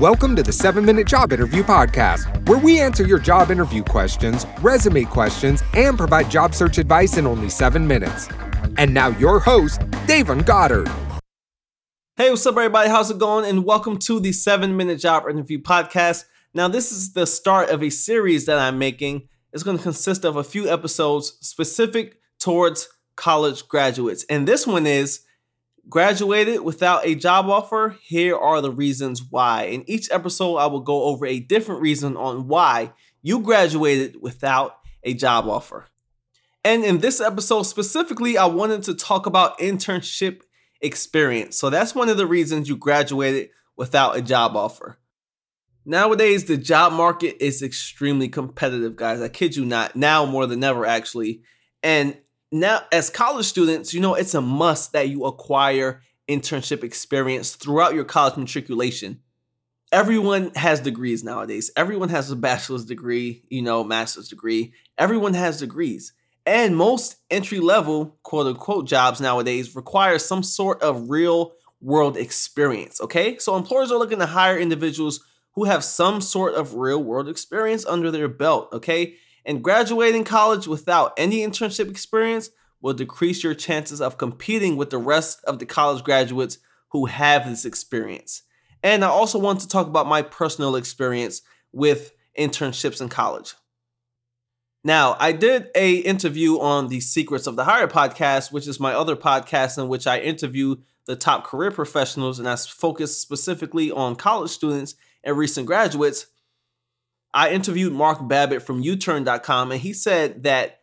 Welcome to the 7 Minute Job Interview Podcast, where we answer your job interview questions, resume questions, and provide job search advice in only 7 minutes. And now, your host, Davon Goddard. Hey, what's up, everybody? How's it going? And welcome to the 7 Minute Job Interview Podcast. Now, this is the start of a series that I'm making. It's going to consist of a few episodes specific towards college graduates. And this one is graduated without a job offer, here are the reasons why. In each episode, I will go over a different reason on why you graduated without a job offer. And in this episode specifically, I wanted to talk about internship experience. So that's one of the reasons you graduated without a job offer. Nowadays, the job market is extremely competitive, guys. I kid you not. Now more than ever, actually. And now as college students, you know, it's a must that you acquire internship experience throughout your college matriculation. Everyone has degrees nowadays. Everyone has a bachelor's degree, you know, master's degree. Everyone has degrees. And most entry level, quote unquote, jobs nowadays require some sort of real world experience. Okay. So employers are looking to hire individuals who have some sort of real world experience under their belt. Okay and graduating college without any internship experience will decrease your chances of competing with the rest of the college graduates who have this experience. And I also want to talk about my personal experience with internships in college. Now, I did a interview on the Secrets of the Hire podcast, which is my other podcast in which I interview the top career professionals and I focus specifically on college students and recent graduates. I interviewed Mark Babbitt from youtern.com and he said that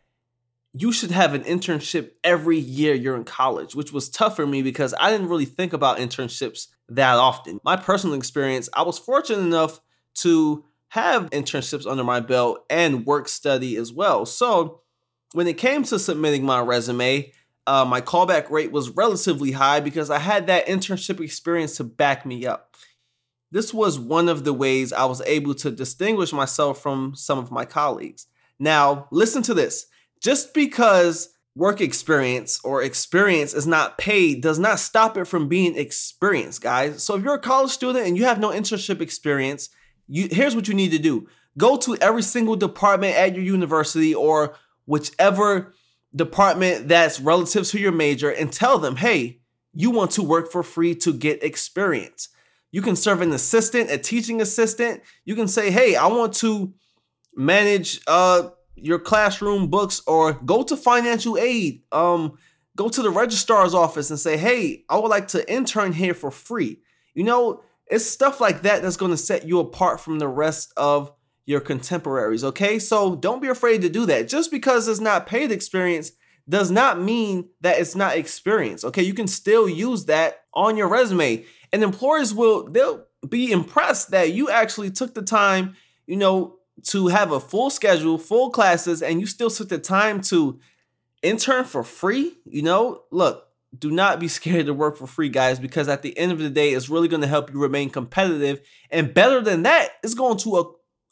you should have an internship every year you're in college, which was tough for me because I didn't really think about internships that often. My personal experience, I was fortunate enough to have internships under my belt and work study as well. So when it came to submitting my resume, uh, my callback rate was relatively high because I had that internship experience to back me up. This was one of the ways I was able to distinguish myself from some of my colleagues. Now, listen to this. Just because work experience or experience is not paid does not stop it from being experience, guys. So if you're a college student and you have no internship experience, you here's what you need to do. Go to every single department at your university or whichever department that's relative to your major and tell them, "Hey, you want to work for free to get experience." You can serve an assistant, a teaching assistant. You can say, hey, I want to manage uh, your classroom books or go to financial aid. Um, go to the registrar's office and say, hey, I would like to intern here for free. You know, it's stuff like that that's going to set you apart from the rest of your contemporaries. Okay. So don't be afraid to do that. Just because it's not paid experience does not mean that it's not experience. Okay. You can still use that on your resume and employers will they'll be impressed that you actually took the time, you know, to have a full schedule, full classes, and you still took the time to intern for free. You know, look, do not be scared to work for free, guys, because at the end of the day, it's really going to help you remain competitive. And better than that, it's going to a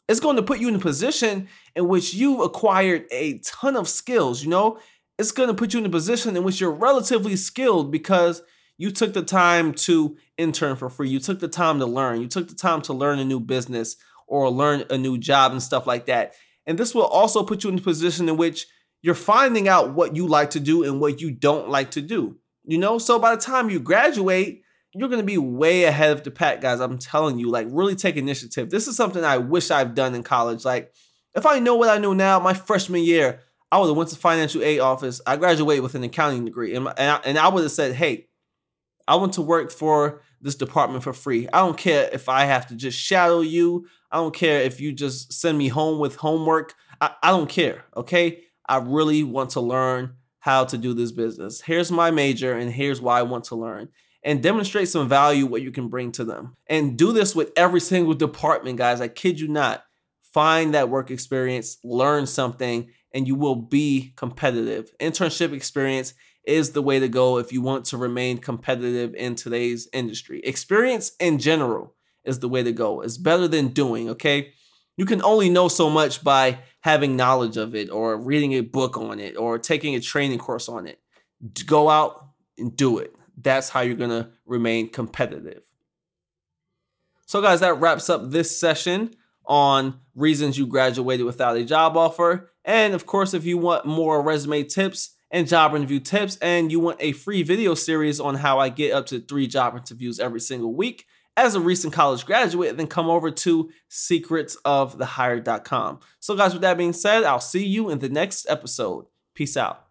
it's going to put you in a position in which you've acquired a ton of skills. You know, it's going to put you in a position in which you're relatively skilled because you took the time to intern for free. You took the time to learn. You took the time to learn a new business or learn a new job and stuff like that. And this will also put you in a position in which you're finding out what you like to do and what you don't like to do. You know, so by the time you graduate, you're going to be way ahead of the pack, guys. I'm telling you, like, really take initiative. This is something I wish I've done in college. Like, if I know what I know now, my freshman year, I would have went to financial aid office. I graduated with an accounting degree, and, and I, and I would have said, "Hey, I want to work for this department for free. I don't care if I have to just shadow you. I don't care if you just send me home with homework. I, I don't care. Okay. I really want to learn how to do this business. Here's my major, and here's why I want to learn. And demonstrate some value what you can bring to them. And do this with every single department, guys. I kid you not. Find that work experience, learn something, and you will be competitive. Internship experience is the way to go if you want to remain competitive in today's industry. Experience in general is the way to go. It's better than doing, okay? You can only know so much by having knowledge of it or reading a book on it or taking a training course on it. Go out and do it. That's how you're going to remain competitive. So, guys, that wraps up this session on reasons you graduated without a job offer. And of course, if you want more resume tips and job interview tips, and you want a free video series on how I get up to three job interviews every single week as a recent college graduate, then come over to secretsofthehired.com. So, guys, with that being said, I'll see you in the next episode. Peace out.